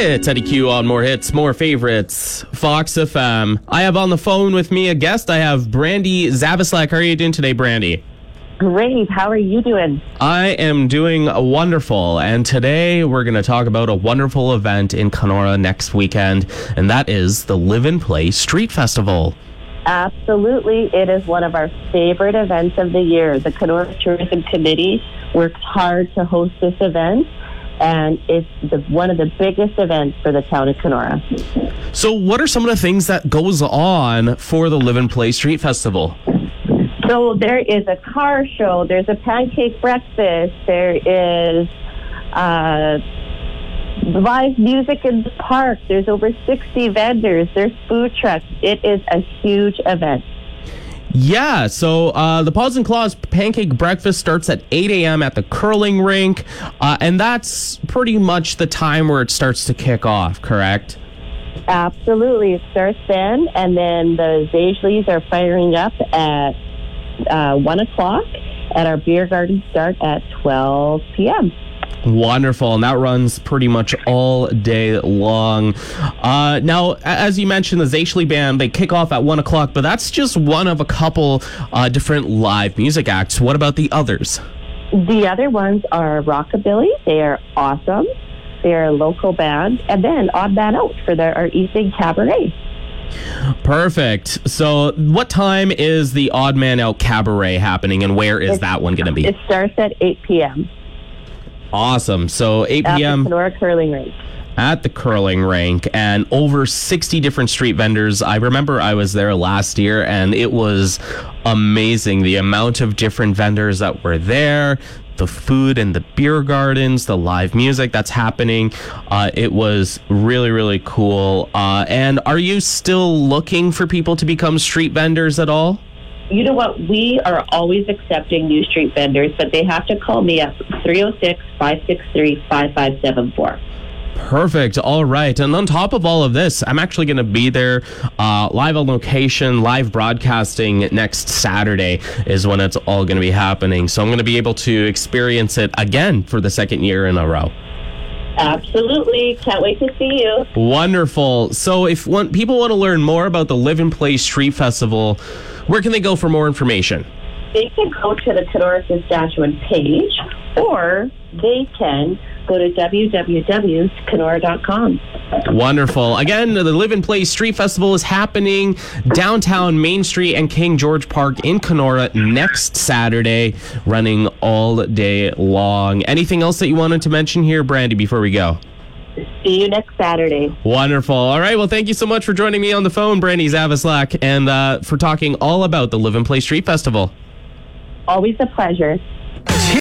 It's Eddie Q on More Hits, More Favorites, Fox FM. I have on the phone with me a guest. I have Brandi Zavislak. How are you doing today, Brandi? Great. How are you doing? I am doing wonderful. And today we're going to talk about a wonderful event in Canora next weekend, and that is the Live and Play Street Festival. Absolutely. It is one of our favorite events of the year. The Canora Tourism Committee works hard to host this event and it's the, one of the biggest events for the town of Canora. So, what are some of the things that goes on for the Live and Play Street Festival? So there is a car show. There's a pancake breakfast. There is uh, live music in the park. There's over 60 vendors. There's food trucks. It is a huge event. Yeah, so uh, the Paws and Claws Pancake Breakfast starts at 8 a.m. at the curling rink, uh, and that's pretty much the time where it starts to kick off, correct? Absolutely. It starts then, and then the Zaisleys are firing up at uh, 1 o'clock, and our beer garden start at 12 p.m. Wonderful. And that runs pretty much all day long. Uh, now, as you mentioned, the Zaishley Band, they kick off at 1 o'clock, but that's just one of a couple uh, different live music acts. What about the others? The other ones are Rockabilly. They are awesome. They are a local band. And then Odd Man Out for their, our evening cabaret. Perfect. So, what time is the Odd Man Out Cabaret happening, and where is that one going to be? It starts at 8 p.m. Awesome. So 8 p.m. At the Curling Rink. At the curling rink, and over 60 different street vendors. I remember I was there last year, and it was amazing the amount of different vendors that were there, the food and the beer gardens, the live music that's happening. Uh, it was really, really cool. Uh, and are you still looking for people to become street vendors at all? You know what? We are always accepting new street vendors, but they have to call me at 306 563 5574. Perfect. All right. And on top of all of this, I'm actually going to be there uh, live on location, live broadcasting next Saturday is when it's all going to be happening. So I'm going to be able to experience it again for the second year in a row. Absolutely. Can't wait to see you. Wonderful. So if one, people want to learn more about the Live and Play Street Festival, where can they go for more information? They can go to the Canora Saskatchewan page or they can go to www.canora.com. Wonderful. Again, the Live and Play Street Festival is happening downtown Main Street and King George Park in Canora next Saturday, running all day long. Anything else that you wanted to mention here, Brandi, before we go? See you next Saturday. Wonderful. All right. Well, thank you so much for joining me on the phone, Brandi Zavislak, and uh, for talking all about the Live and Play Street Festival. Always a pleasure.